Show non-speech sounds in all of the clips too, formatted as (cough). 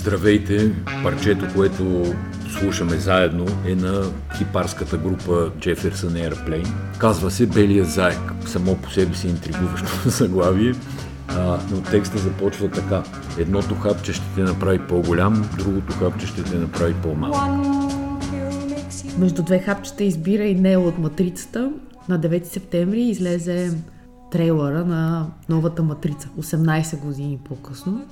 Здравейте! Парчето, което слушаме заедно е на хипарската група Jefferson Airplane. Казва се Белия заек. Само по себе си интригуващо (laughs) заглавие. А, но текста започва така. Едното хапче ще те направи по-голям, другото хапче ще те направи по-малък. Между две хапчета избира и Нео от Матрицата. На 9 септември излезе трейлера на новата Матрица, 18 години по-късно.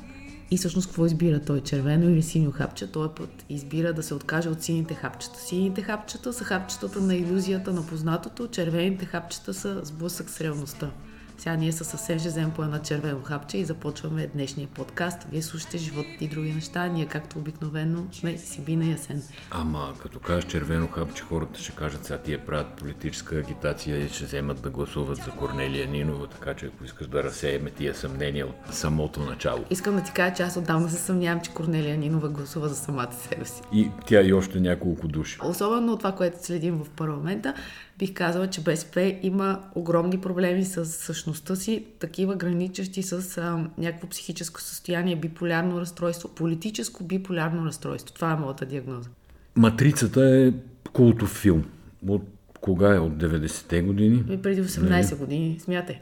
И всъщност какво избира той? Червено или синьо хапче? Той път избира да се откаже от сините хапчета. Сините хапчета са хапчетата на иллюзията на познатото, червените хапчета са сблъсък с реалността. Сега ние са съвсем ще вземем по една червено хапче и започваме днешния подкаст. Вие слушате живот и други неща. Ние, както обикновено, сме Сибина и Ясен. Ама, като кажеш червено хапче, хората ще кажат, сега тия правят политическа агитация и ще вземат да гласуват за Корнелия Нинова, така че ако искаш да разсееме тия съмнения от самото начало. Искам да ти кажа, че аз отдавна се съмнявам, че Корнелия Нинова гласува за самата себе си. И тя и още няколко души. Особено това, което следим в парламента, бих казала, че БСП има огромни проблеми с същността си, такива граничещи с а, някакво психическо състояние, биполярно разстройство, политическо биполярно разстройство. Това е моята диагноза. Матрицата е култов филм. От кога е? От 90-те години? И преди 18 Не. години, смятай.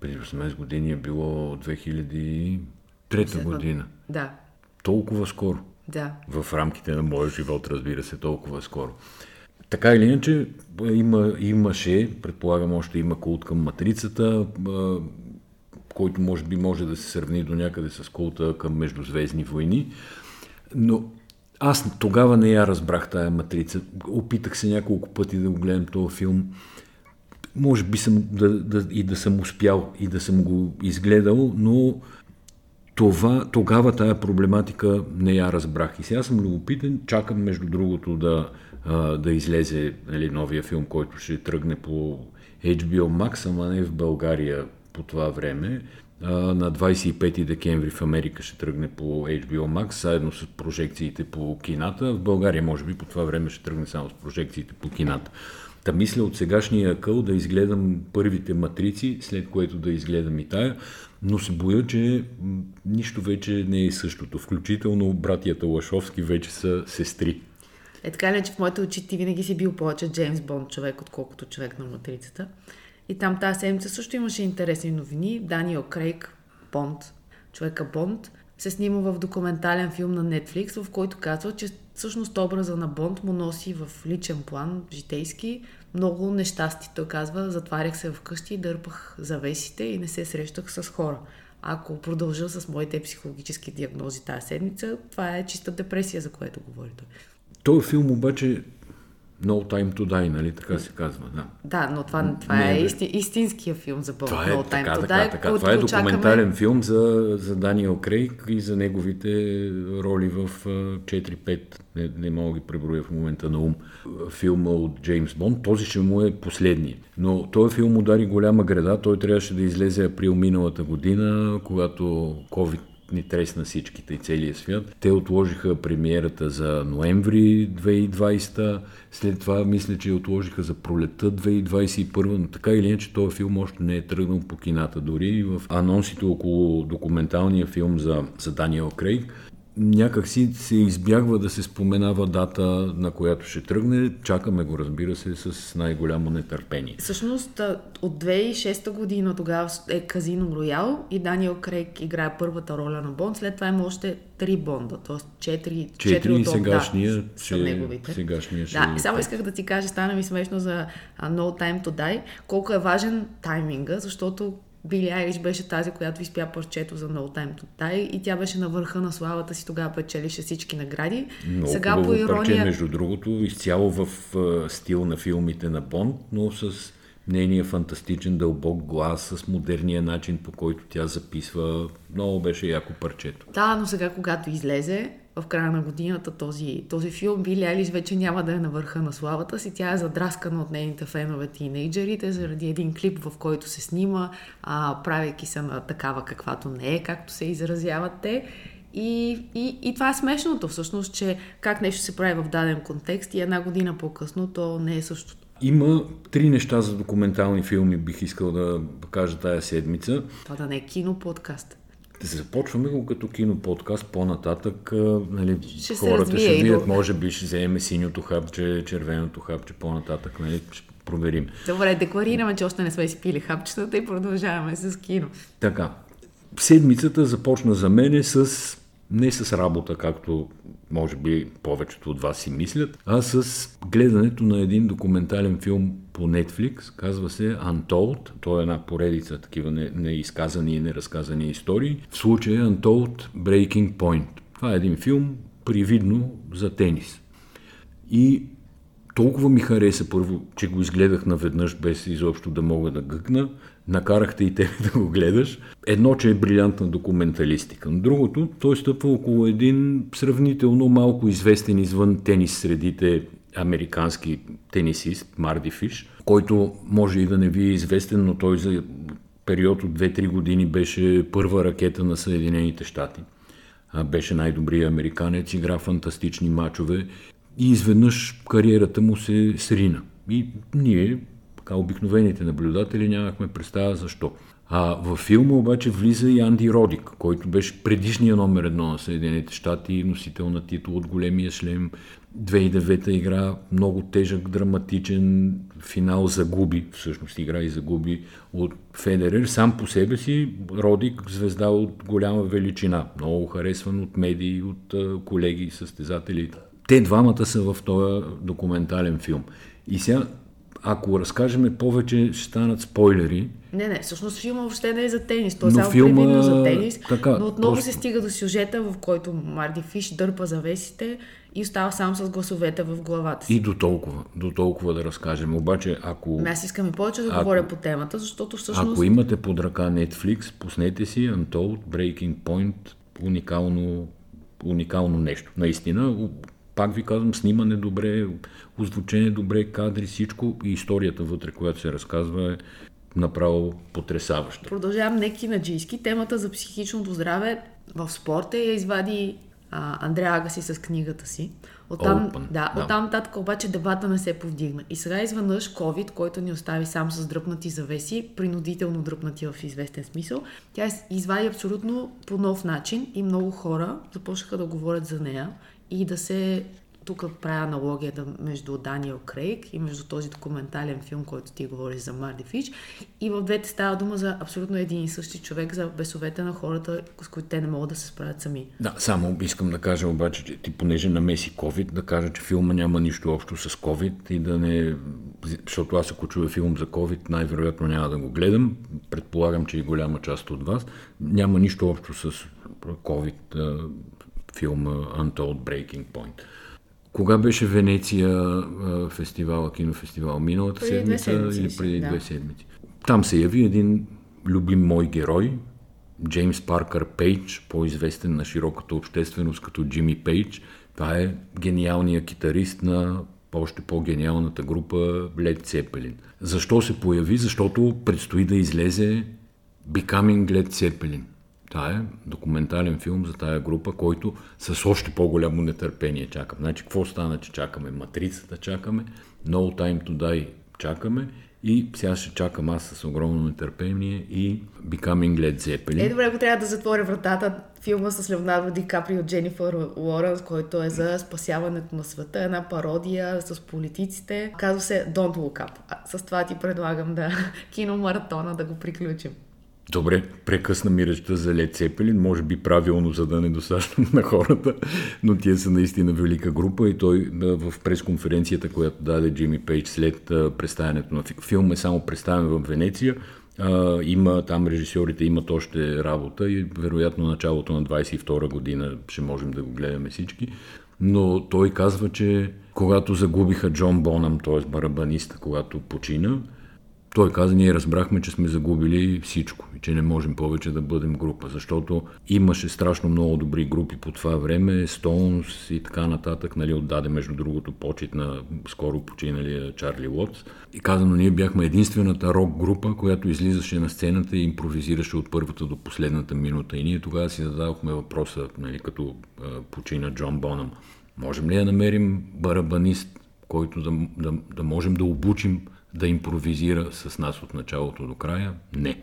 Преди 18 години е било 2003 година. Да. Толкова скоро. Да. В рамките на моя живот, разбира се, толкова скоро. Така или иначе, има, имаше, предполагам още има култ към матрицата, който може би може да се сравни до някъде с култа към Междузвездни войни, но аз тогава не я разбрах тая матрица. Опитах се няколко пъти да го гледам този филм. Може би съм да, да, и да съм успял и да съм го изгледал, но това, тогава тая проблематика не я разбрах. И сега съм любопитен, чакам между другото да, да излезе нали, новия филм, който ще тръгне по HBO Max, ама не в България по това време. На 25 декември в Америка ще тръгне по HBO Max, заедно с прожекциите по кината. В България, може би, по това време ще тръгне само с прожекциите по кината. Та мисля от сегашния къл да изгледам първите матрици, след което да изгледам и тая, но се боя, че нищо вече не е същото. Включително братията Лашовски вече са сестри. Е така ли, че в моите очи ти винаги си бил повече Джеймс Бонд човек, отколкото човек на матрицата. И там тази седмица също имаше интересни новини. Даниел Крейг, Бонд, човека Бонд, се снима в документален филм на Netflix, в който казва, че всъщност образа на Бонд му носи в личен план, житейски, много нещасти. Той казва, затварях се вкъщи, дърпах завесите и не се срещах с хора. Ако продължа с моите психологически диагнози тази седмица, това е чиста депресия, за което говори той. Този филм обаче No Time to Die, нали така се казва, да. Да, но това, това не, е исти, истинския филм за. Това е, no Time така, to така, Die. Така, това е документален очакаме... филм за, за Даниел Крейг и за неговите роли в 4-5, не, не мога ги преброя в момента на ум, филма от Джеймс Бонд. Този ще му е последния. Но този филм удари голяма града. Той трябваше да излезе април миналата година, когато COVID ни тресна всичките и целия свят. Те отложиха премиерата за ноември 2020, след това мисля, че отложиха за пролета 2021, но така или иначе този филм още не е тръгнал по кината. Дори в анонсите около документалния филм за, за Даниел Крейг някак си се избягва да се споменава дата, на която ще тръгне. Чакаме го, разбира се, с най-голямо нетърпение. Всъщност, от 2006 година тогава е Казино Роял и Даниел Крейг играе първата роля на Бонд. След това има още три Бонда, т.е. четири, четири от сегашния, да, че, неговите. Сегашния ще да, само исках да ти кажа, стана ми смешно за No Time to Die, колко е важен тайминга, защото Били Айриш беше тази, която изпя парчето за No Time to Die и тя беше на върха на славата си, тогава печелише всички награди. Много Сега по ирония... парче, между другото, изцяло в uh, стил на филмите на Бонд, но с нейния фантастичен дълбок глас, с модерния начин по който тя записва. Много беше яко парчето. Да, но сега когато излезе, в края на годината този, този филм, Били Алис вече няма да е на върха на славата си. Тя е задраскана от нейните фенове тинейджерите заради един клип, в който се снима, а, правейки се на такава каквато не е, както се изразяват те. И, и, и това е смешното всъщност, че как нещо се прави в даден контекст и една година по-късно то не е същото. Има три неща за документални филми, бих искал да кажа тая седмица. Това да не е киноподкаст. Започваме го като киноподкаст, по-нататък нали, Ще хората ще видят, може би ще вземе синьото хапче, червеното хапче, по-нататък, нали, ще проверим. Добре, декларираме, че още не сме си пили хапчетата и продължаваме с кино. Така, седмицата започна за мене с не с работа, както може би повечето от вас си мислят, а с гледането на един документален филм по Netflix, казва се Untold, то е една поредица такива не- неизказани и неразказани истории. В случая Untold Breaking Point. Това е един филм, привидно за тенис. И толкова ми хареса първо, че го изгледах наведнъж, без изобщо да мога да гъкна. Накарахте и тебе (laughs) да го гледаш. Едно, че е брилянтна документалистика. Но другото, той стъпва около един сравнително малко известен извън тенис средите американски тенисист, Марди Фиш, който може и да не ви е известен, но той за период от 2-3 години беше първа ракета на Съединените щати. Беше най-добрият американец, игра фантастични мачове и изведнъж кариерата му се срина. И ние, така обикновените наблюдатели, нямахме представа защо. А във филма обаче влиза и Анди Родик, който беше предишния номер едно на Съединените щати, носител на титул от големия шлем. 2009 игра много тежък, драматичен финал загуби, всъщност игра и загуби от Федерер. Сам по себе си Родик звезда от голяма величина, много харесван от медии, от колеги състезатели. Те двамата са в този документален филм. И сега, ако разкажем повече, ще станат спойлери. Не, не, всъщност филма въобще не е за тенис. Той е само филма- привидно за тенис. така, но отново просто- се стига до сюжета, в който Марди Фиш дърпа завесите и остава сам с гласовете в главата си. И до толкова, до толкова да разкажем. Обаче, ако, Ами Аз искам и повече да Ако- говоря по темата, защото всъщност... ако имате под ръка Netflix, пуснете си Untold Breaking Point, уникално, уникално нещо. Наистина, пак ви казвам, снимане добре, озвучение добре, кадри, всичко и историята вътре, която се разказва е направо потрясаваща. Продължавам не кинаджийски. Темата за психичното здраве в спорта я извади а, Андреа Агаси с книгата си. Оттам, Open, да, да. оттам нататък обаче дебата не се повдигна. И сега изведнъж COVID, който ни остави сам с дръпнати завеси, принудително дръпнати в известен смисъл, тя из- извади абсолютно по нов начин и много хора започнаха да говорят за нея и да се тук правя аналогията между Даниел Крейг и между този документален филм, който ти говориш за Марди Фич. И в двете става дума за абсолютно един и същи човек, за бесовете на хората, с които те не могат да се справят сами. Да, само искам да кажа обаче, че ти понеже намеси COVID, да кажа, че филма няма нищо общо с COVID и да не... Защото аз ако чуя филм за COVID, най-вероятно няма да го гледам. Предполагам, че и голяма част от вас. Няма нищо общо с COVID филма Untold Breaking Point. Кога беше Венеция фестивала, кинофестивал? Миналата Преди седмица седмици или преди да. две седмици? Там се яви един любим мой герой, Джеймс Паркър Пейдж, по-известен на широката общественост като Джимми Пейдж. Това е гениалният китарист на още по-гениалната група Led Zeppelin. Защо се появи? Защото предстои да излезе Becoming Led Zeppelin. Това е документален филм за тая група, който с още по-голямо нетърпение чакам. Значи, какво стана, че чакаме? Матрицата чакаме, No Time to Die чакаме и сега ще чакам аз с огромно нетърпение и Becoming Led Zeppelin. Е, добре, ако трябва да затворя вратата, филма с Леонардо Ди Каприо, Дженифър Лоренс, който е за спасяването на света, една пародия с политиците. Казва се Don't Look Up. А, с това ти предлагам да (laughs) киномаратона да го приключим. Добре, прекъсна ми речта за Led Zeppelin, може би правилно, за да не досаждам на хората, но тия са наистина велика група и той в пресконференцията, която даде Джимми Пейдж след представянето на фи- филм е само представен в Венеция, има, там режисьорите имат още работа и вероятно началото на 22 година ще можем да го гледаме всички. Но той казва, че когато загубиха Джон Бонам, т.е. барабаниста, когато почина, той каза, ние разбрахме, че сме загубили всичко и че не можем повече да бъдем група, защото имаше страшно много добри групи по това време, Stones и така нататък, нали, отдаде между другото почет на скоро починалия Чарли Уотс. И каза, но ние бяхме единствената рок група, която излизаше на сцената и импровизираше от първата до последната минута. И ние тогава си зададохме въпроса, нали, като почина Джон Бонам. Можем ли да намерим барабанист, който да, да, да можем да обучим да импровизира с нас от началото до края? Не.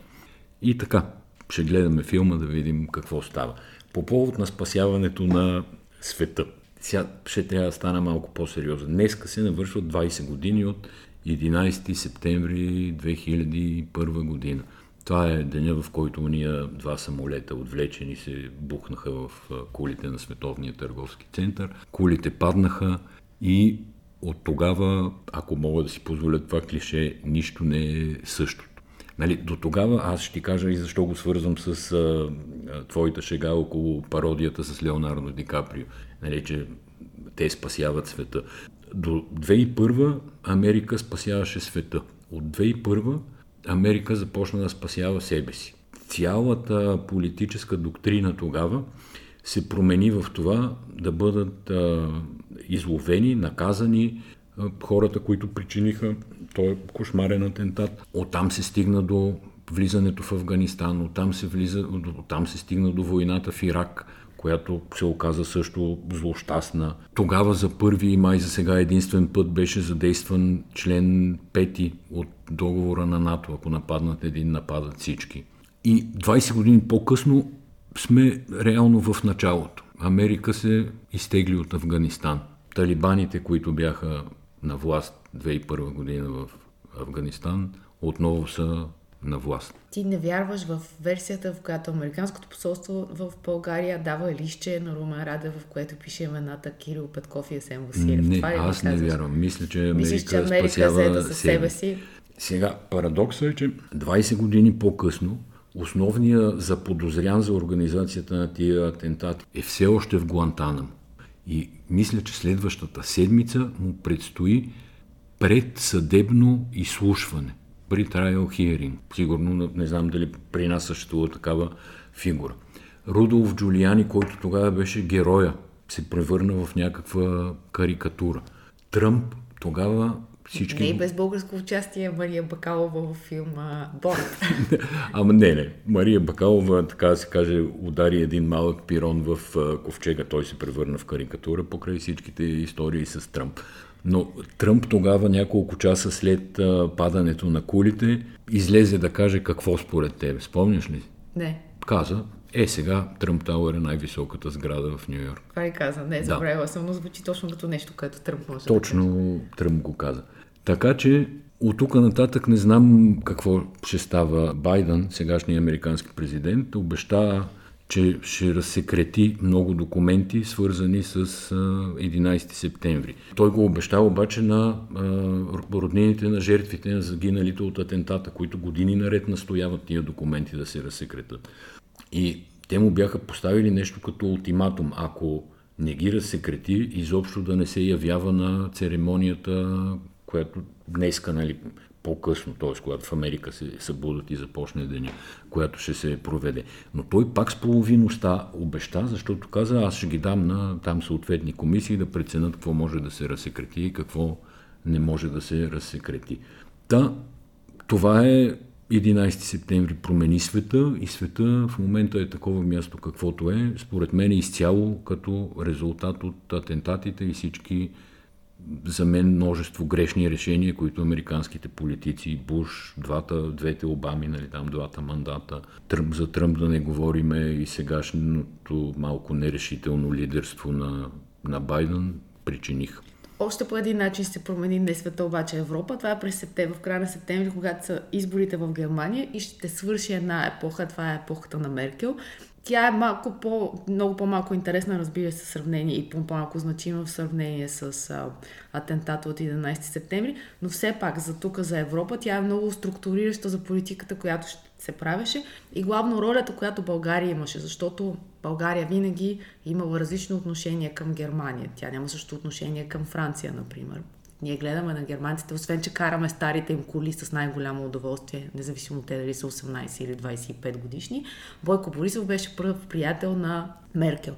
И така, ще гледаме филма да видим какво става. По повод на спасяването на света. Сега ще трябва да стана малко по-сериозен. Днеска се навършват 20 години от 11 септември 2001 година. Това е деня, в който уния два самолета отвлечени се бухнаха в кулите на Световния търговски център. Кулите паднаха и от тогава, ако мога да си позволя това клише, нищо не е същото. Нали, до тогава аз ще ти кажа и защо го свързвам с а, твоята шега около пародията с Леонардо Ди Каприо. Нали, че те спасяват света. До 2001 Америка спасяваше света. От 2001 Америка започна да спасява себе си. Цялата политическа доктрина тогава се промени в това да бъдат а, изловени, наказани а, хората, които причиниха този кошмарен атентат. Оттам се стигна до влизането в Афганистан, оттам се, влиза, оттам се стигна до войната в Ирак, която се оказа също злощастна. Тогава за първи и май за сега единствен път беше задействан член 5 от договора на НАТО. Ако нападнат един, нападат всички. И 20 години по-късно сме реално в началото. Америка се изтегли от Афганистан. Талибаните, които бяха на власт 2001 година в Афганистан, отново са на власт. Ти не вярваш в версията, в която Американското посолство в България дава лище на Румен Раде, в което пише имената Кирил Петков и Есен Василев. Не, Това аз не вярвам. Мисля, че Америка, Мислиш, че Америка спасява със себе си. Сега, парадоксът е, че 20 години по-късно основният заподозрян за организацията на тия атентати е все още в Гуантанам. И мисля, че следващата седмица му предстои предсъдебно изслушване при trial hearing. Сигурно не знам дали при нас съществува такава фигура. Рудолф Джулиани, който тогава беше героя, се превърна в някаква карикатура. Тръмп тогава всички... Не и без българско участие Мария Бакалова в филма Борт. (laughs) Ама не, не. Мария Бакалова, така да се каже, удари един малък пирон в ковчега. Той се превърна в карикатура покрай всичките истории с Тръмп. Но Тръмп тогава, няколко часа след падането на кулите, излезе да каже какво според тебе. Спомняш ли? Не. Каза, е сега Тръмп Тауър е най-високата сграда в Нью Йорк. Това ли каза? Не, забравила съм, но звучи точно като нещо, което Тръмп може Точно да каже. Тръмп го каза. Така че от тук нататък не знам какво ще става. Байден, сегашният американски президент, обеща че ще разсекрети много документи, свързани с 11 септември. Той го обещава обаче на роднините на жертвите на загиналите от атентата, които години наред настояват тия документи да се разсекретат. И те му бяха поставили нещо като ултиматум. Ако не ги разсекрети, изобщо да не се явява на церемонията, която днеска, нали, по-късно, т.е. когато в Америка се събудат и започне деня, която ще се проведе. Но той пак с половиността обеща, защото каза, аз ще ги дам на там съответни комисии да преценят какво може да се разсекрети и какво не може да се разсекрети. Та, това е 11 септември промени света и света в момента е такова място каквото е, според мен изцяло като резултат от атентатите и всички за мен множество грешни решения, които американските политици, Буш, двата, двете Обами, нали, там двата мандата, Тръмп, за Тръмп да не говориме и сегашното малко нерешително лидерство на, на Байден причиниха. Още по един начин се промени не света, обаче Европа. Това е през септември, в края на септември, когато са изборите в Германия и ще свърши една епоха. Това е епохата на Меркел. Тя е малко по, много по-малко интересна, разбира се, сравнение и по-малко значима в сравнение с а, атентата от 11 септември, но все пак за тук, за Европа, тя е много структурираща за политиката, която се правеше и главно ролята, която България имаше, защото България винаги имала различно отношение към Германия. Тя няма също отношение към Франция, например. Ние гледаме на германците, освен че караме старите им коли с най-голямо удоволствие, независимо те дали са 18 или 25 годишни, Бойко Борисов беше първ приятел на Меркел.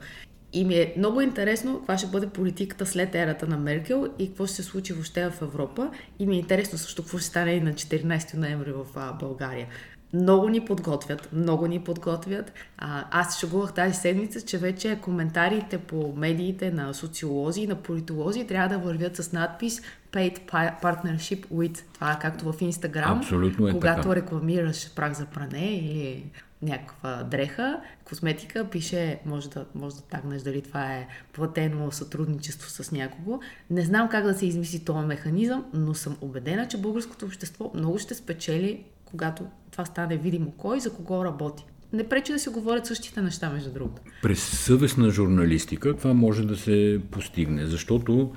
И ми е много интересно каква ще бъде политиката след ерата на Меркел и какво ще се случи въобще в Европа. И ми е интересно също какво ще стане и на 14 ноември в България. Много ни подготвят, много ни подготвят. А, аз шегувах тази седмица, че вече коментарите по медиите на социолози и на политолози трябва да вървят с надпис Paid Partnership with. Това е както в Инстаграм. Абсолютно е Когато така. рекламираш прах за пране или някаква дреха, косметика, пише, може да, може да тагнеш дали това е платено сътрудничество с някого. Не знам как да се измисли този механизъм, но съм убедена, че българското общество много ще спечели, когато това стане видимо кой за кого работи. Не пречи да се говорят същите неща, между другото. През съвестна журналистика това може да се постигне, защото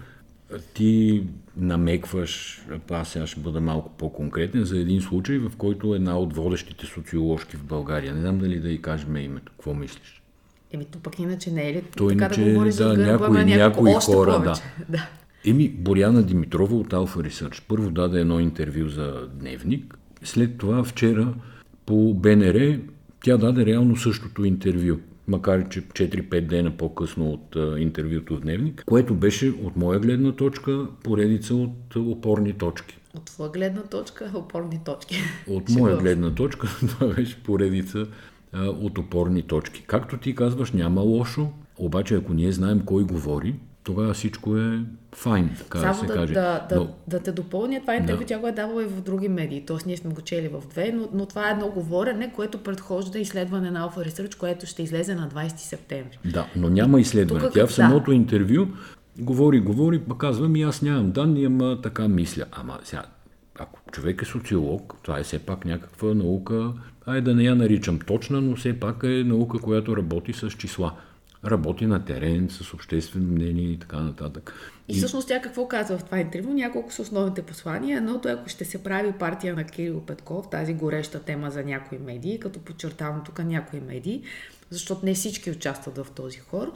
ти намекваш, аз сега ще бъда малко по-конкретен, за един случай, в който една от водещите социоложки в България, не знам дали да й кажем името, какво мислиш? Еми, то пък иначе не е ли То така иначе, да говориш да, за гърба някои- някои хора, повече. (laughs) да. Еми, Боряна Димитрова от Alpha Research първо даде едно интервю за Дневник, след това вчера по БНР тя даде реално същото интервю, макар че 4-5 дена по-късно от а, интервюто в Дневник, което беше от моя гледна точка поредица от опорни точки. От твоя гледна точка, опорни точки. От моя гледна точка (laughs) това беше поредица а, от опорни точки. Както ти казваш, няма лошо, обаче ако ние знаем кой говори, тогава всичко е файн, така да Само се да, каже. да, да, Но, да те допълня, това интервю Да. тя го е давала и в други медии, т.е. ние сме го чели в две, но, но това е едно говорене, което предхожда изследване на Alpha Research, което ще излезе на 20 септември. да, но няма изследване. Тук Тя в самото интервю говори, говори, пък казва ми аз нямам данни, ама така мисля. Ама сега, ако човек е социолог, това е все пак някаква наука, ай да не я наричам точна, но все пак е наука, която работи с числа. Работи на терен, с обществено мнение и така нататък. И всъщност тя какво казва в това интервю? Няколко са основните послания. Едното е, ако ще се прави партия на Кирил Петков, тази гореща тема за някои медии, като подчертавам тук някои медии, защото не всички участват в този хор,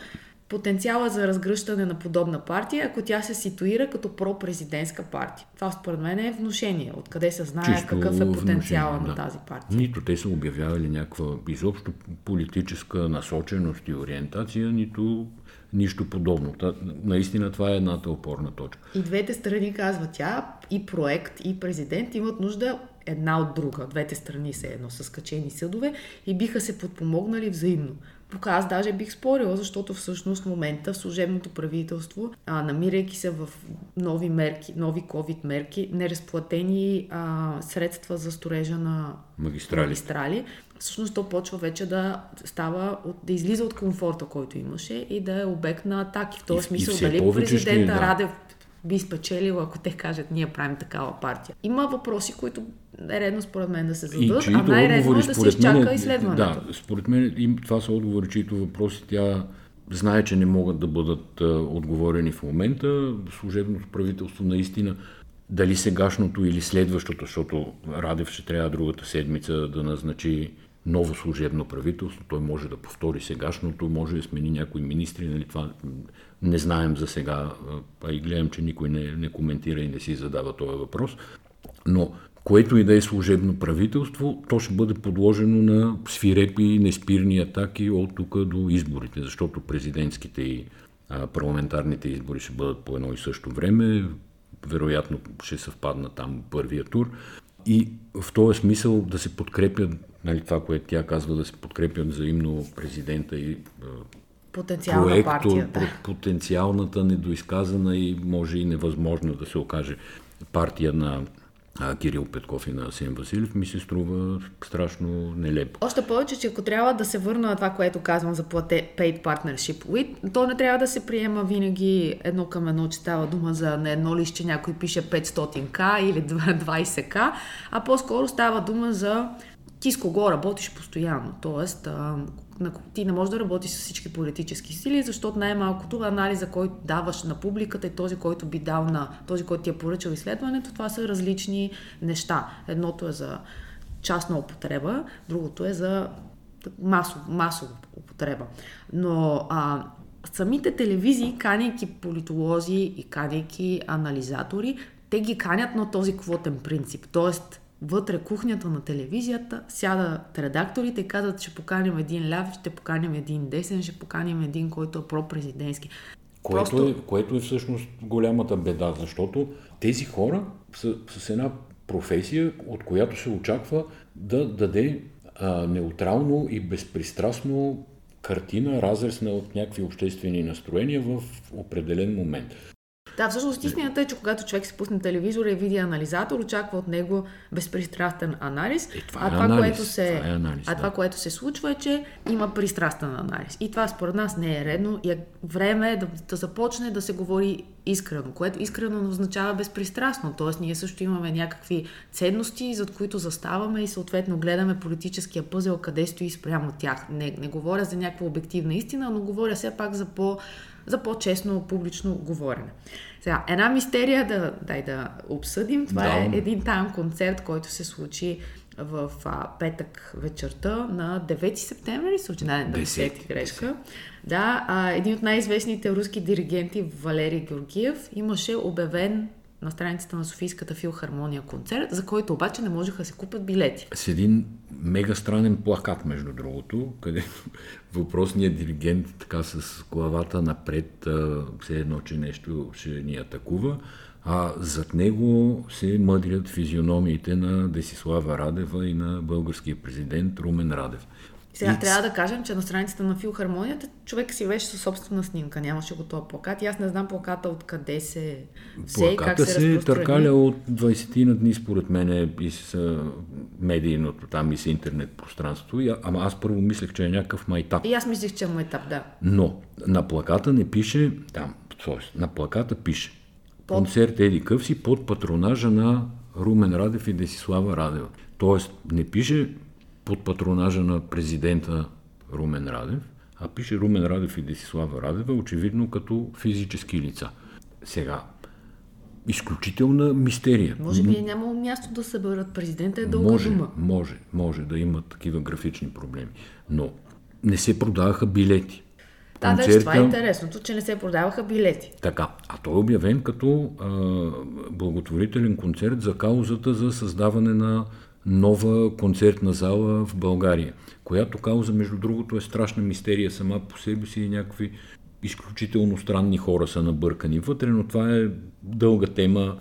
потенциала за разгръщане на подобна партия, ако тя се ситуира като пропрезидентска партия. Това според мен е внушение. Откъде се знае Чисто какъв е потенциала внушение, на да. тази партия. Нито те са обявявали някаква изобщо политическа насоченост и ориентация, нито нищо подобно. Та, наистина това е едната опорна точка. И двете страни, казва тя, и проект, и президент имат нужда една от друга. Двете страни са едно с качени съдове и биха се подпомогнали взаимно. Тук аз даже бих спорила, защото всъщност в момента в служебното правителство, а, намирайки се в нови мерки, нови COVID мерки, неразплатени а, средства за строежа на Магистрали. магистрали, всъщност то почва вече да става, от, да излиза от комфорта, който имаше и да е обект на атаки. В този и смисъл, дали президента да. Радев би спечелил, ако те кажат, ние правим такава партия. Има въпроси, които е редно според мен да се зададат, а най-редно е да се изчака мен, изследването. Да, според мен им, това са отговори, чието въпроси тя знае, че не могат да бъдат а, отговорени в момента. Служебното правителство наистина дали сегашното или следващото, защото Радев ще трябва другата седмица да назначи ново служебно правителство. Той може да повтори сегашното, може да смени някои министри. Нали, това не знаем за сега, а и гледам, че никой не, не коментира и не си задава този въпрос. Но което и да е служебно правителство, то ще бъде подложено на свирепи, неспирни атаки от тук до изборите, защото президентските и парламентарните избори ще бъдат по едно и също време, вероятно ще съвпадна там първия тур. И в този смисъл да се подкрепят, нали, това, което тя казва, да се подкрепят взаимно президента и Потенциална проекто, партия. Да. потенциалната недоизказана и може и невъзможно да се окаже партия на а, Кирил Петков и на Асен Василев, ми се струва страшно нелепо. Още повече, че ако трябва да се върна на това, което казвам за плате, paid partnership with, то не трябва да се приема винаги едно към едно, че става дума за на едно лище някой пише 500к или 20к, а по-скоро става дума за ти с кого работиш постоянно. Тоест, а, на, ти не можеш да работиш с всички политически сили, защото най-малкото анализа, който даваш на публиката и този, който би дал на този, който ти е поръчал изследването, това са различни неща. Едното е за частна употреба, другото е за масов, употреба. Но а, самите телевизии, канейки политолози и канейки анализатори, те ги канят на този квотен принцип. Тоест, вътре кухнята на телевизията сядат редакторите и казват, ще поканим един ляв, ще поканим един десен, ще поканим един, който е пропрезидентски. Което, Просто- е, което е всъщност голямата беда, защото тези хора са с една професия, от която се очаква да даде а, неутрално и безпристрастно картина, разрез от някакви обществени настроения в определен момент. Да, всъщност истината е, че когато човек се пусне телевизора и види анализатор, очаква от него безпристрастен анализ. Е, това е а, това, анализ. Което се, това е анализ, а да. това, което се случва е, че има пристрастен анализ. И това според нас не е редно и е време е да, да започне да се говори искрено, което искрено означава безпристрастно. Тоест ние също имаме някакви ценности, зад които заставаме и съответно гледаме политическия пъзел къде стои спрямо тях. Не, не говоря за някаква обективна истина, но говоря все пак за по- за по-честно публично говорене. Сега, една мистерия да, дай да обсъдим. Това да. е един там концерт, който се случи в а, петък вечерта на 9 септември, случай на 10 грешка. Да, а, един от най-известните руски диригенти, Валерий Георгиев, имаше обявен на страницата на Софийската филхармония концерт, за който обаче не можеха да се купят билети. С един мега странен плакат, между другото, където (laughs) въпросният диригент така с главата напред, все едно, че нещо ще ни атакува, а зад него се мъдрят физиономиите на Десислава Радева и на българския президент Румен Радев. Сега и... трябва да кажем, че на страницата на филхармонията човек си беше със собствена снимка, нямаше го този плакат. И аз не знам плаката откъде се взе и как се, се търкаля от 20 на дни, според мен, и с медийното там и с интернет пространство. ама аз първо мислех, че е някакъв майтап. И аз мислех, че е майтап, да. Но на плаката не пише, там, т.е. на плаката пише под... концерт Еди Къв си под патронажа на Румен Радев и Десислава Радева. Тоест не пише под патронажа на президента Румен Радев, а пише Румен Радев и Десислава Радева, очевидно като физически лица. Сега, изключителна мистерия. Може би е нямало място да съберат президента е дълга може, дума. Може, може да има такива графични проблеми. Но не се продаваха билети. Да, Концерта... да, това е интересното, че не се продаваха билети. Така, а той е обявен като а, благотворителен концерт за каузата за създаване на нова концертна зала в България, която кауза, между другото, е страшна мистерия сама по себе си и някакви изключително странни хора са набъркани вътре, но това е дълга тема.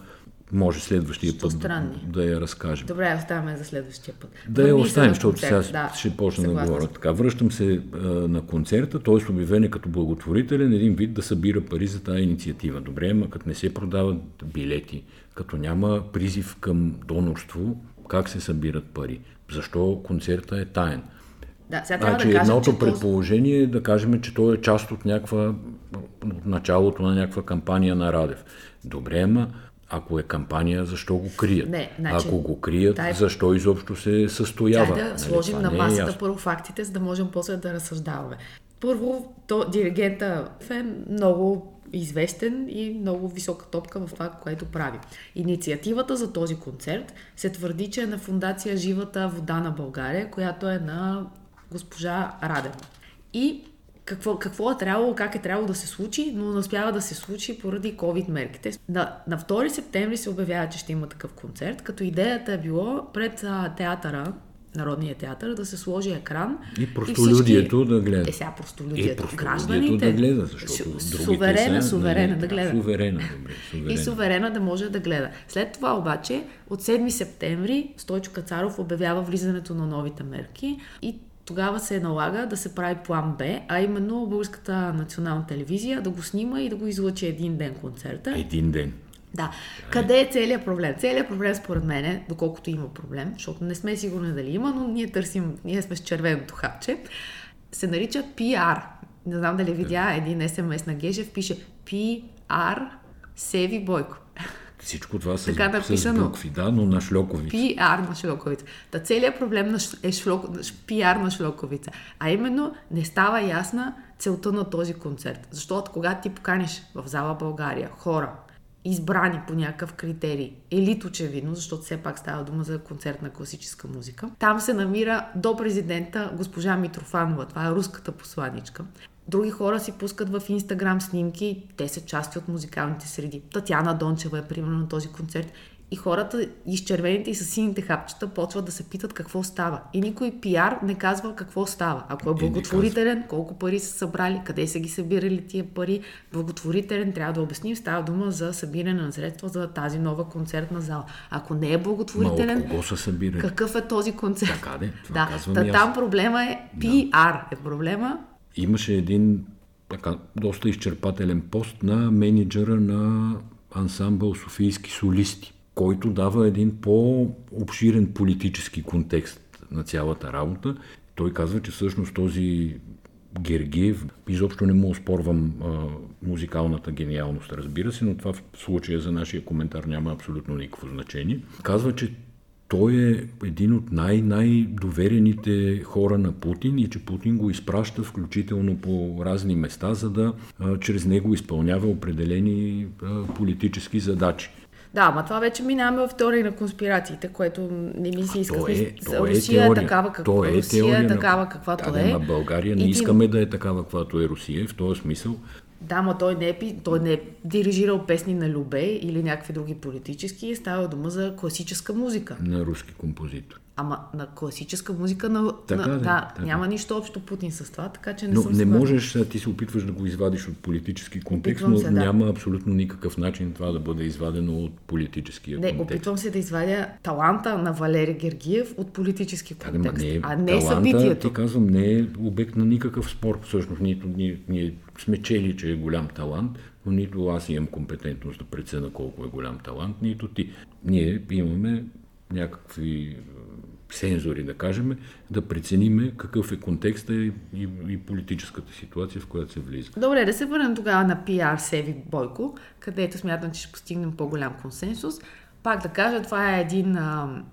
Може следващия Що път странни? да я разкажем. Добре, оставаме за следващия път. Да я оставим, защото сега да, ще почна да говоря така. Връщам се а, на концерта, т.е. обявен е като благотворителен, един вид да събира пари за тази инициатива. Добре, ама като не се продават билети, като няма призив към донорство, как се събират пари, защо концерта е таен. Да, сега трябва значи, да кажем, едното че предположение е да кажем, че той е част от някаква, от началото на някаква кампания на Радев. Добре, ама ако е кампания, защо го крият? Не, значи, ако го крият, тай... защо изобщо се състоява? Дай да нали, сложим на е масата е първо фактите, за да можем после да разсъждаваме. Първо, то, диригента е много известен и много висока топка в това, което прави. Инициативата за този концерт се твърди, че е на фундация Живата вода на България, която е на госпожа Радева. И какво, какво е трябвало, как е трябвало да се случи, но не успява да се случи поради COVID мерките. На, на 2 септември се обявява, че ще има такъв концерт, като идеята е било пред а, театъра Народния театър да се сложи екран. И простолюдието всички... да гледа. Е, сега простолюдието. И гражданите. да гледа, защото суверена, са, суверена нали, да гледа. Суверена, добре, (laughs) суверена. И суверена да може да гледа. След това обаче, от 7 септември, Стойчо Кацаров обявява влизането на новите мерки и тогава се налага да се прави план Б, а именно Българската национална телевизия да го снима и да го излъчи един ден концерта. Един ден. Да. Къде е целият проблем? Целият проблем според мен, е, доколкото има проблем, защото не сме сигурни дали има, но ние търсим, ние сме с червеното хапче, се нарича PR. Не знам дали видя един СМС на Гежев, пише PR Севи Бойко. Всичко това с, така написано. с букви, да, но на шлоковица. PR на шлоковица. Та целият проблем е шлок, PR на шлоковица. А именно не става ясна целта на този концерт. Защото когато ти поканиш в зала България хора, избрани по някакъв критерий. Елит очевидно, защото все пак става дума за концерт на класическа музика. Там се намира до президента госпожа Митрофанова, това е руската посланичка. Други хора си пускат в Инстаграм снимки, те са части от музикалните среди. Татяна Дончева е примерно на този концерт и хората, изчервените и с сините хапчета, почват да се питат какво става. И никой пиар не казва какво става. Ако е благотворителен, колко пари са събрали, къде са ги събирали тия пари. Благотворителен, трябва да обясним, става дума за събиране на средства за тази нова концертна зала. Ако не е благотворителен, Ма са събирали? какъв е този концерт? Така де, да, и аз. там проблема е пиар е проблема. Имаше един така, доста изчерпателен пост на менеджера на ансамбъл Софийски солисти, който дава един по-обширен политически контекст на цялата работа. Той казва, че всъщност този Гергиев, изобщо не му оспорвам а, музикалната гениалност, разбира се, но това в случая за нашия коментар няма абсолютно никакво значение. Казва, че той е един от най-най-доверените хора на Путин и че Путин го изпраща включително по разни места, за да а, чрез него изпълнява определени а, политически задачи. Да, ама това вече минаваме в теория на конспирациите, което не ми се иска. Е, то е Русия е теория. такава, как... То е Русия е такава, каквато да, е. На България не И ти- искаме да е такава, каквато е Русия. В този смисъл Да, но той не, е, той не е дирижирал песни на Любе или някакви други политически. Става дума за класическа музика. на руски композитор. Ама на класическа музика на... Така на да, да, така. няма нищо общо Путин с това, така че не Но съм не можеш, ти се опитваш да го извадиш от политически контекст, Опитвам но се, да. няма абсолютно никакъв начин това да бъде извадено от политическия Не, контекст. опитвам се да извадя таланта на Валери Гергиев от политически контекст, не е, а не таланта, събитието. Ти казвам, не е обект на никакъв спор. Всъщност, нито ние, ние сме чели, че е голям талант, но нито аз имам компетентност да преценя колко е голям талант, нито ти. Ние имаме някакви е, сензори, да кажем, да прецениме какъв е контекста и, и, и политическата ситуация, в която се влиза. Добре, да се върнем тогава на PR Севи Бойко, където смятам, че ще постигнем по-голям консенсус. Пак да кажа, това е един а,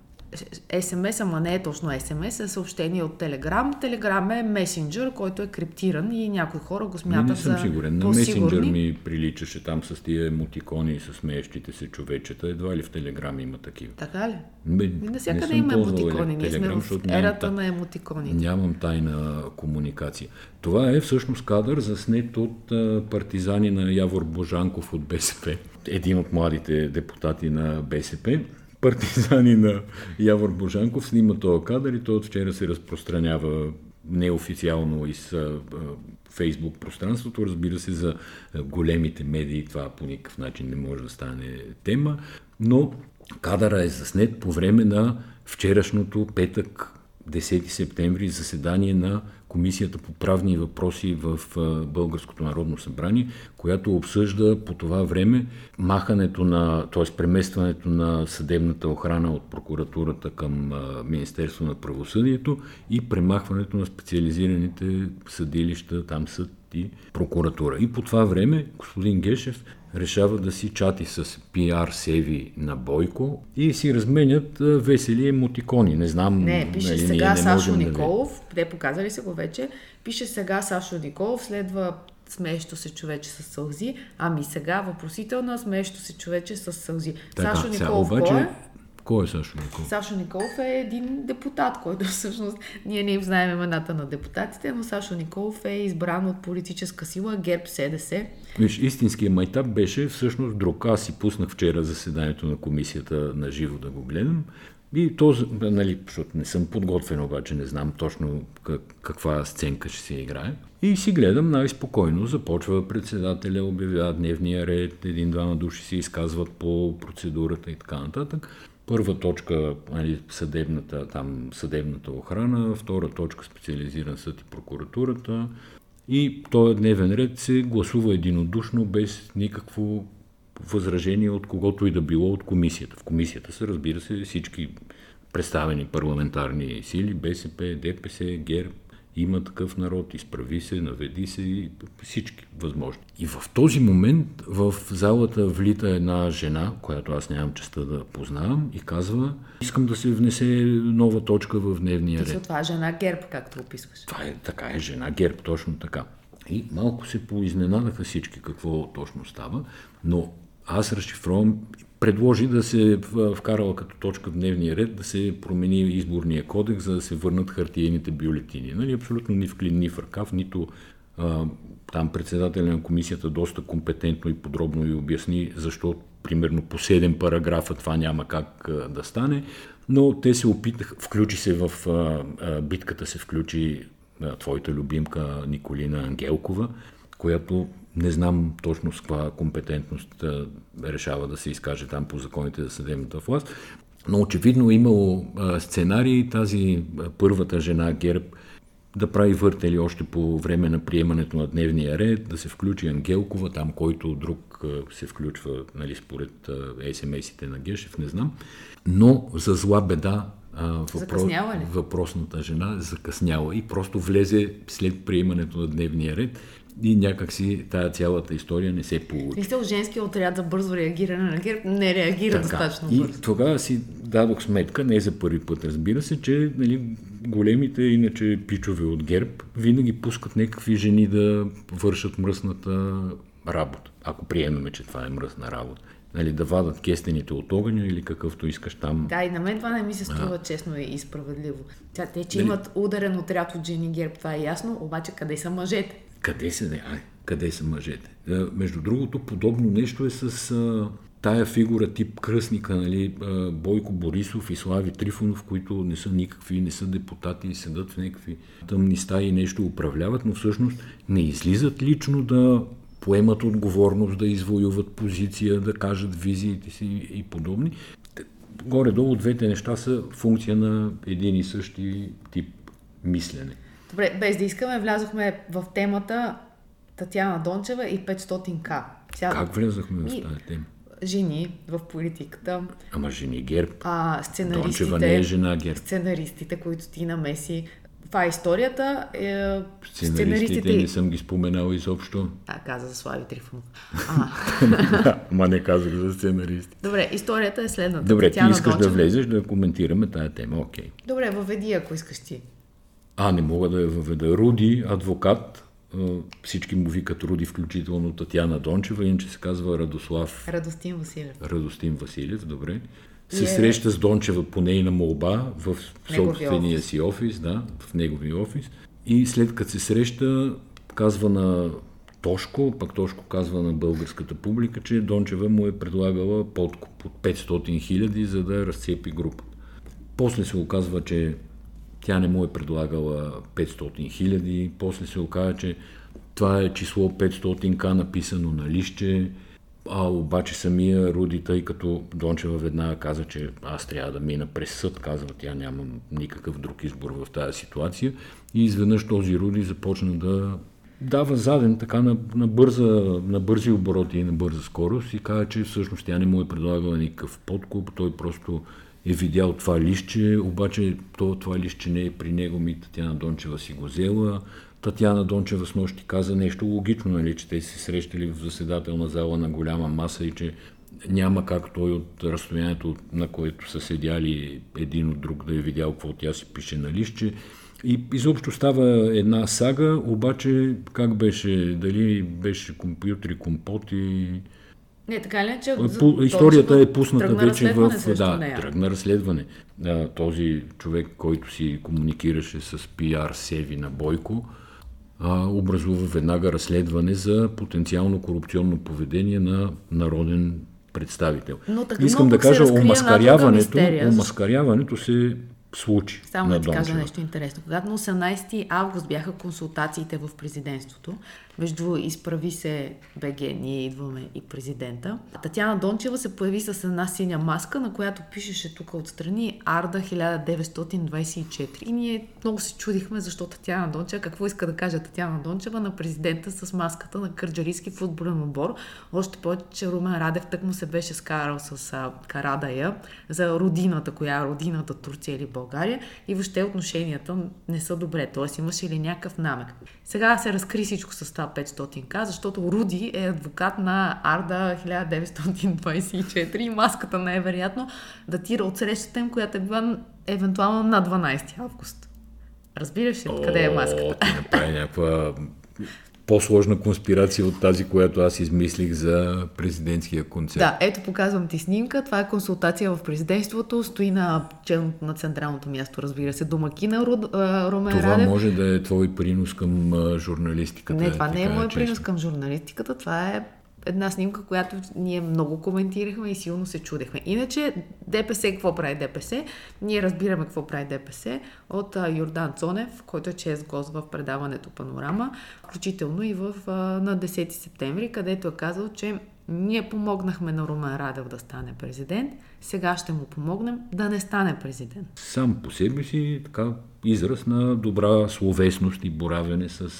SMS, ама не е точно SMS, е съобщение от Telegram. Telegram е месенджер, който е криптиран и някои хора го Не, смятат не съм за сигурен. На месенджер ми приличаше там с тия емотикони и с смеещите се човечета. Едва ли в Телеграм има такива. Така ли? Бе, не съм има емотикони. Ние сме Телеграм, в ерата та- на емотиконите. Нямам тайна комуникация. Това е всъщност кадър заснет от партизани на Явор Божанков от БСП. Един от младите депутати на БСП. Партизани на Явор Божанков снима този кадър и той от вчера се разпространява неофициално из Фейсбук пространството. Разбира се, за големите медии това по никакъв начин не може да стане тема, но кадъра е заснет по време на вчерашното петък 10 септември заседание на Комисията по правни въпроси в Българското народно събрание, която обсъжда по това време махането на, т.е. преместването на съдебната охрана от прокуратурата към Министерство на правосъдието и премахването на специализираните съдилища, там съд и прокуратура. И по това време господин Гешев решава да си чати с пиар севи на Бойко и си разменят весели емотикони. Не знам. Не, пише нали, сега не Сашо да ви- Николов, те показали се го вече, пише сега Сашо Николов, следва смеещо се човече с сълзи, ами сега въпросителна смеещо се човече с сълзи. Сашо сега, Николов обаче, кой е? Кой е Сашо Николов? Сашо Николов е един депутат, който всъщност ние не им знаем имената на депутатите, но Сашо Николов е избран от политическа сила ГЕРБ СДС. Виж, истинският майтап беше всъщност друг. Аз си пуснах вчера заседанието на комисията на живо да го гледам. И то, нали, защото не съм подготвен, обаче не знам точно как, каква сценка ще се играе. И си гледам най-спокойно. Започва председателя, обявява дневния ред, един-двама души се изказват по процедурата и така нататък. Първа точка нали, съдебната, там, съдебната охрана, втора точка специализиран съд и прокуратурата. И този дневен ред се гласува единодушно, без никакво възражение от когото и да било от комисията. В комисията са, разбира се, всички представени парламентарни сили, БСП, ДПС, ГЕРБ, има такъв народ, изправи се, наведи се и всички възможни. И в този момент в залата влита една жена, която аз нямам честа да познавам и казва, искам да се внесе нова точка в дневния ред. това е жена ГЕРБ, както описваш. Това е така е жена ГЕРБ, точно така. И малко се поизненадаха всички какво точно става, но аз разшифровам, предложи да се вкарала като точка в дневния ред, да се промени изборния кодекс, за да се върнат хартиените бюлетини. Нали, абсолютно ни в клин, ни в ръкав, нито А, там председателя на комисията доста компетентно и подробно ви обясни защо примерно по 7 параграфа това няма как а, да стане, но те се опитаха, включи се в а, а, битката се включи а, твоята любимка Николина Ангелкова, която не знам точно с каква компетентност решава да се изкаже там по законите за съдебната власт, но очевидно е имало сценарий тази първата жена Герб да прави въртели още по време на приемането на дневния ред, да се включи Ангелкова, там който друг се включва, нали, според СМС-ите на Гешев, не знам. Но за зла беда въпрос, въпросната жена закъсняла и просто влезе след приемането на дневния ред и някакси тая цялата история не се получи. Мисля, женския отряд за бързо реагиране на ГЕРБ не реагира така. достатъчно бързо. И тогава си дадох сметка, не за първи път, разбира се, че нали, големите, иначе пичове от ГЕРБ, винаги пускат някакви жени да вършат мръсната работа. Ако приемаме, че това е мръсна работа. Нали, да вадат кестените от огъня или какъвто искаш там. Да, и на мен това не ми се струва а. честно и справедливо. Тя, те, че Дали... имат ударен отряд от жени ГЕРБ, това е ясно, обаче къде са мъжете? Къде са, не, ай, къде са мъжете? Между другото, подобно нещо е с а, тая фигура тип кръстника, нали, а, Бойко Борисов и Слави Трифонов, които не са никакви, не са депутати седат в някакви тъмни стаи и нещо управляват, но всъщност не излизат лично да поемат отговорност, да извоюват позиция, да кажат визиите си и подобни. Горе-долу двете неща са функция на един и същи тип мислене. Добре, без да искаме, влязохме в темата Татьяна Дончева и 500к. Сега... Как влязохме в тази тема? Жени в политиката. Ама жени герб. А, сценаристите. Дончева не е жена герб. Сценаристите, които ти намеси. Това е историята. Е, сценаристите, не съм ги споменал изобщо. А, каза за Слави Трифонов. (laughs) Ма не казах за сценаристи. Добре, историята е следната. Добре, Татьяна ти искаш Дончева... да влезеш да коментираме тая тема, окей. Okay. Добре, въведи, ако искаш ти. А, не мога да я въведа. Руди, адвокат, всички му викат Руди, включително Татьяна Дончева, иначе се казва Радослав... Радостин Василев. Радостин Василев, добре. Се е... среща с Дончева по нейна молба в собствения си офис, да, в неговия офис. И след като се среща, казва на Тошко, пък Тошко казва на българската публика, че Дончева му е предлагала подкуп от 500 хиляди, за да разцепи група. После се оказва, че тя не му е предлагала 500 хиляди, после се оказа, че това е число 500к написано на лище, а обаче самия Руди, тъй като Дончева веднага каза, че аз трябва да мина през съд, казва тя нямам никакъв друг избор в тази ситуация. И изведнъж този Руди започна да дава заден така на, на, бърза, на бързи обороти и на бърза скорост и каза, че всъщност тя не му е предлагала никакъв подкуп, той просто е видял това лище, обаче то, това лище не е при него, ми Татьяна Дончева си го взела. Татьяна Дончева с нощи каза нещо логично, нали, че те се срещали в заседателна зала на голяма маса и че няма как той от разстоянието, на което са седяли един от друг да е видял какво тя си пише на лище. И изобщо става една сага, обаче как беше, дали беше компютри, компоти, не, така ли, че... По, историята е пусната вече в... Да, нея. тръгна разследване. А, този човек, който си комуникираше с пиар Севи на Бойко, а, образува веднага разследване за потенциално корупционно поведение на народен представител. Но Искам да кажа, омаскаряването, омаскаряването се случи. Само да ти кажа нещо интересно. Когато на 18 август бяха консултациите в президентството, между изправи се БГ, ние идваме и президента, Татьяна Дончева се появи с една синя маска, на която пишеше тук отстрани Арда 1924. И ние много се чудихме защо Татьяна Дончева, какво иска да каже Татьяна Дончева на президента с маската на кърджарийски футболен отбор. Още повече, че Румен Радев тък му се беше скарал с а, Карадая за родината, коя е родината Турция или България и въобще отношенията не са добре. Тоест имаше ли някакъв намек. Сега се разкри всичко с това 500к, защото Руди е адвокат на Арда 1924 и маската най-вероятно датира от срещата им, която е била евентуално на 12 август. Разбираш ли къде е маската? Ти направи някаква по-сложна конспирация от тази, която аз измислих за президентския концерт. Да, ето показвам ти снимка. Това е консултация в президентството. Стои на на централното място, разбира се, домакина Руд, а, Румен Това Радев. може да е твой принос към журналистиката. Не, това не е мой принос към журналистиката. Това е една снимка, която ние много коментирахме и силно се чудехме. Иначе ДПС, какво прави ДПС? Ние разбираме какво прави ДПС от а, Йордан Цонев, който е чест гост в предаването Панорама, включително и в, а, на 10 септември, където е казал, че ние помогнахме на Румен Радев да стане президент, сега ще му помогнем да не стане президент. Сам по себе си така израз на добра словесност и боравене с,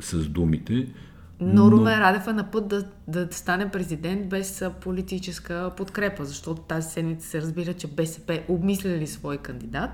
с думите. Но Румен Радев е на път да, да стане президент без политическа подкрепа, защото тази седмица се разбира, че БСП обмисляли свой кандидат.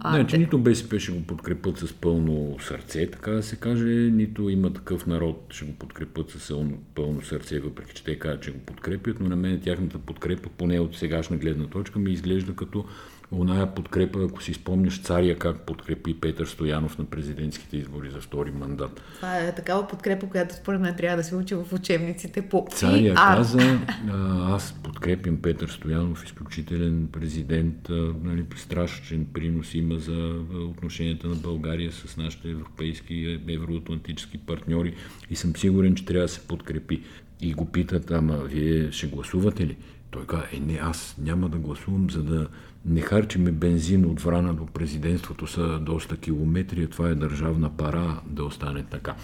А, не, че нито БСП ще го подкрепят с пълно сърце, така да се каже, нито има такъв народ ще го подкрепят с пълно, пълно сърце, въпреки че те кажат, че го подкрепят, но на мен тяхната подкрепа, поне от сегашна гледна точка, ми изглежда като оная подкрепа, ако си спомняш царя как подкрепи Петър Стоянов на президентските избори за втори мандат. Това е такава подкрепа, която според мен трябва да се учи в учебниците по Царя PR. каза, а, аз подкрепям Петър Стоянов, изключителен президент, а, нали, страшен принос има за а, отношенията на България с нашите европейски евроатлантически партньори и съм сигурен, че трябва да се подкрепи. И го питат, ама вие ще гласувате ли? Той каза, е не, аз няма да гласувам, за да не харчиме бензин от Врана до президентството са доста километри, а това е държавна пара да остане така.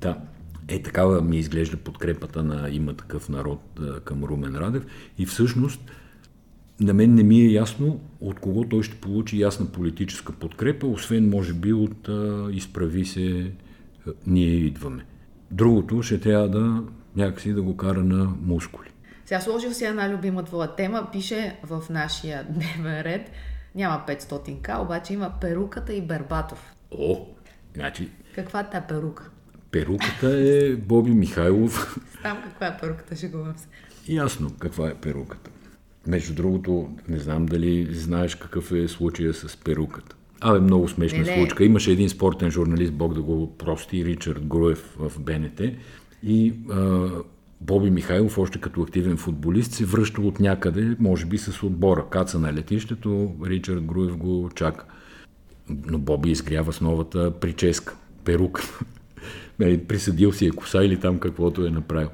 Да, е такава ми изглежда подкрепата на има такъв народ към Румен Радев и всъщност на мен не ми е ясно от кого той ще получи ясна политическа подкрепа, освен може би от а, изправи се а, ние идваме. Другото ще трябва да някакси да го кара на мускули. Сега сложил си една любима твоя тема, пише в нашия (laughs) дневен ред, няма 500к, обаче има перуката и Бербатов. О, значи Каква е тази перука? перуката е Боби Михайлов. (laughs) Там каква е перуката, шегувам се. Ясно каква е перуката. Между другото, не знам дали знаеш какъв е случая с перуката. Абе, много смешна не. случка. Имаше един спортен журналист, Бог да го прости, Ричард Груев в БНТ. И а, Боби Михайлов, още като активен футболист, се връща от някъде, може би с отбора. Каца на летището, Ричард Груев го чака. Но Боби изгрява с новата прическа, перука. (laughs) Нали, Присъдил си е коса или там каквото е направил.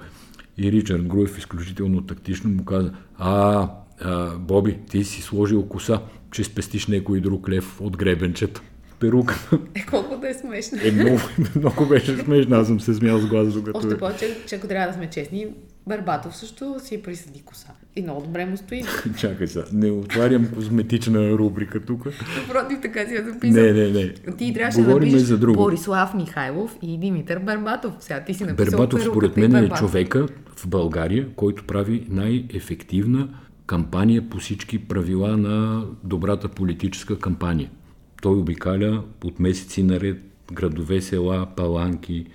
И Ричард Груев изключително тактично му каза, а, а Боби, ти си сложил коса, че спестиш някой друг лев от гребенчета. Перука. Е, колко да е смешно. Е, много, много беше смешно. Аз съм се смял с глас, докато... Още е. повече, че ако трябва да сме честни, Барбатов също си присъди коса. И много добре му стои. (laughs) Чакай сега, не отварям козметична рубрика тук. Напротив, така си я записал. Не, не, не. Ти трябваше да напишеш за друго. Борислав Михайлов и Димитър Барбатов. Сега ти си написал Бербатов, перуката според мен, е Барбатов. човека в България, който прави най-ефективна кампания по всички правила на добрата политическа кампания. Той обикаля от месеци наред градове, села, паланки,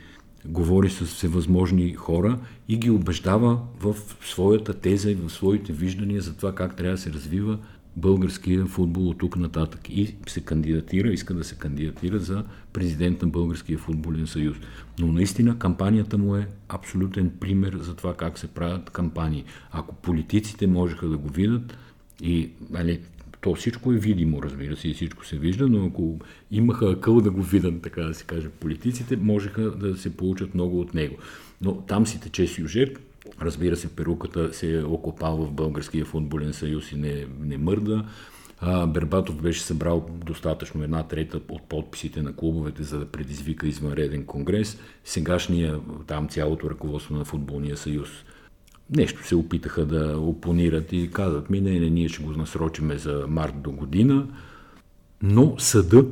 говори с всевъзможни хора и ги убеждава в своята теза и в своите виждания за това как трябва да се развива българския футбол от тук нататък. И се кандидатира, иска да се кандидатира за президент на Българския футболен съюз. Но наистина кампанията му е абсолютен пример за това как се правят кампании. Ако политиците можеха да го видят и нали, то всичко е видимо, разбира се, и всичко се вижда, но ако имаха акъл да го видят, така да се каже, политиците, можеха да се получат много от него. Но там си тече сюжет, разбира се, перуката се е окопал в Българския футболен съюз и не, не мърда. А, Бербатов беше събрал достатъчно една трета от подписите на клубовете, за да предизвика извънреден конгрес. Сегашния, там цялото ръководство на футболния съюз нещо се опитаха да опонират и казват ми, не, не, ние ще го насрочиме за март до година, но съда,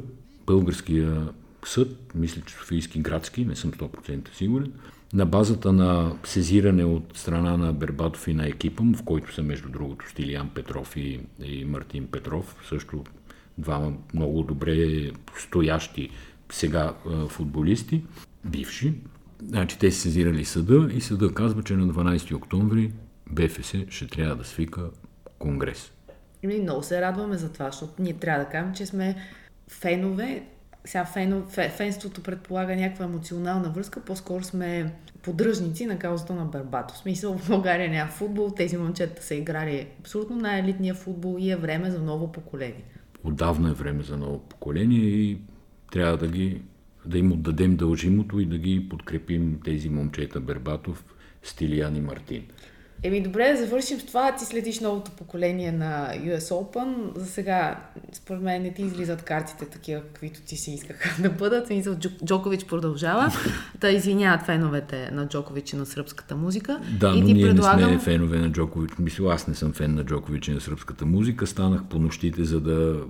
българския съд, мисля, че Софийски градски, не съм 100% сигурен, на базата на сезиране от страна на Бербатов и на екипа му, в който са между другото Стилиян Петров и, и Мартин Петров, също двама много добре стоящи сега футболисти, бивши, Значи те са сезирали съда и съда казва, че на 12 октомври БФС ще трябва да свика конгрес. Ами, много се радваме за това, защото ние трябва да кажем, че сме фенове сега фен, фенството предполага някаква емоционална връзка, по-скоро сме поддръжници на каузата на Барбато. В смисъл в България няма футбол, тези момчета са играли абсолютно най-елитния футбол и е време за ново поколение. Отдавна е време за ново поколение и трябва да ги да им отдадем дължимото и да ги подкрепим тези момчета Бербатов, Стилиян и Мартин. Еми добре, да завършим с това. Ти следиш новото поколение на US Open. За сега, според мен, не ти излизат картите такива, каквито ти се искаха (laughs) да бъдат. Мисля, Джокович продължава. да извиняват феновете на Джокович и на сръбската музика. Да, и но ти ние предлагам... не сме фенове на Джокович. Мисля, аз не съм фен на Джокович и на сръбската музика. Станах по нощите, за да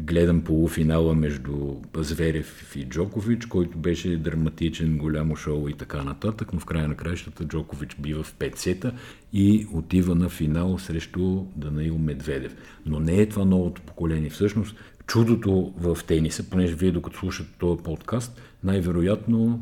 гледам полуфинала между Зверев и Джокович, който беше драматичен, голямо шоу и така нататък, но в края на краищата Джокович бива в 5 сета и отива на финал срещу Данаил Медведев. Но не е това новото поколение. Всъщност, чудото в тениса, понеже вие докато слушате този подкаст, най-вероятно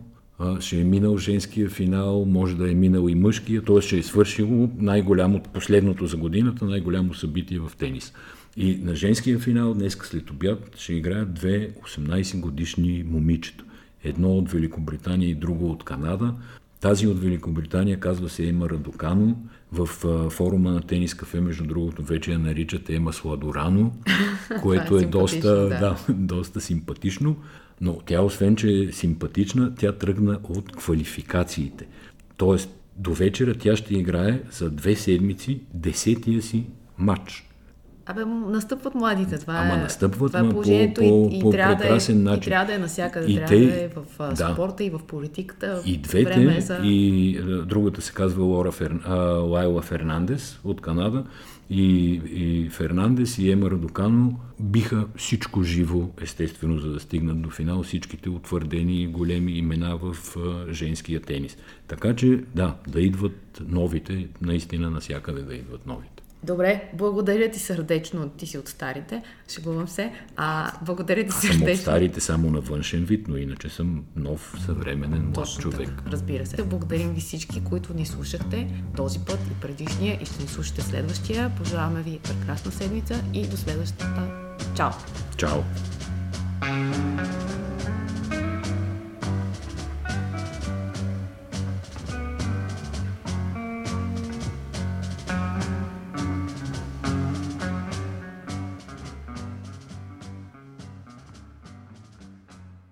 ще е минал женския финал, може да е минал и мъжкия, т.е. ще е свършило най-голямо, последното за годината, най-голямо събитие в тенис. И на женския финал днес след обяд ще играят две 18 годишни момичета. Едно от Великобритания и друго от Канада. Тази от Великобритания казва се Ема Радокано. В форума на Тенис кафе, между другото, вече я наричат Ема Сладорано, (laughs) което е, е доста, да. Да, (laughs) доста симпатично. Но тя, освен че е симпатична, тя тръгна от квалификациите. Тоест, до вечера тя ще играе за две седмици десетия си матч. Абе, настъпват младите. Това Ама е, настъпват това е положението по, по, и, и, по трябва да е, начин. И трябва да е навсякъде. И трябва те, да е в да. спорта и в политиката. И двете, време за... и другата се казва Лора Фер, а, Лайла Фернандес от Канада. И, и Фернандес и Ема Радокано биха всичко живо, естествено, за да стигнат до финал всичките утвърдени големи имена в а, женския тенис. Така че, да, да идват новите, наистина насякъде да идват новите. Добре, благодаря ти сърдечно, ти си от старите, шегувам се. А, благодаря ти сърдечно. Съм от старите само на външен вид, но иначе съм нов, съвременен млад човек. Так, разбира се. Благодарим ви всички, които ни слушахте този път и предишния и ще ни слушате следващия. Пожелаваме ви прекрасна седмица и до следващата. Чао! Чао!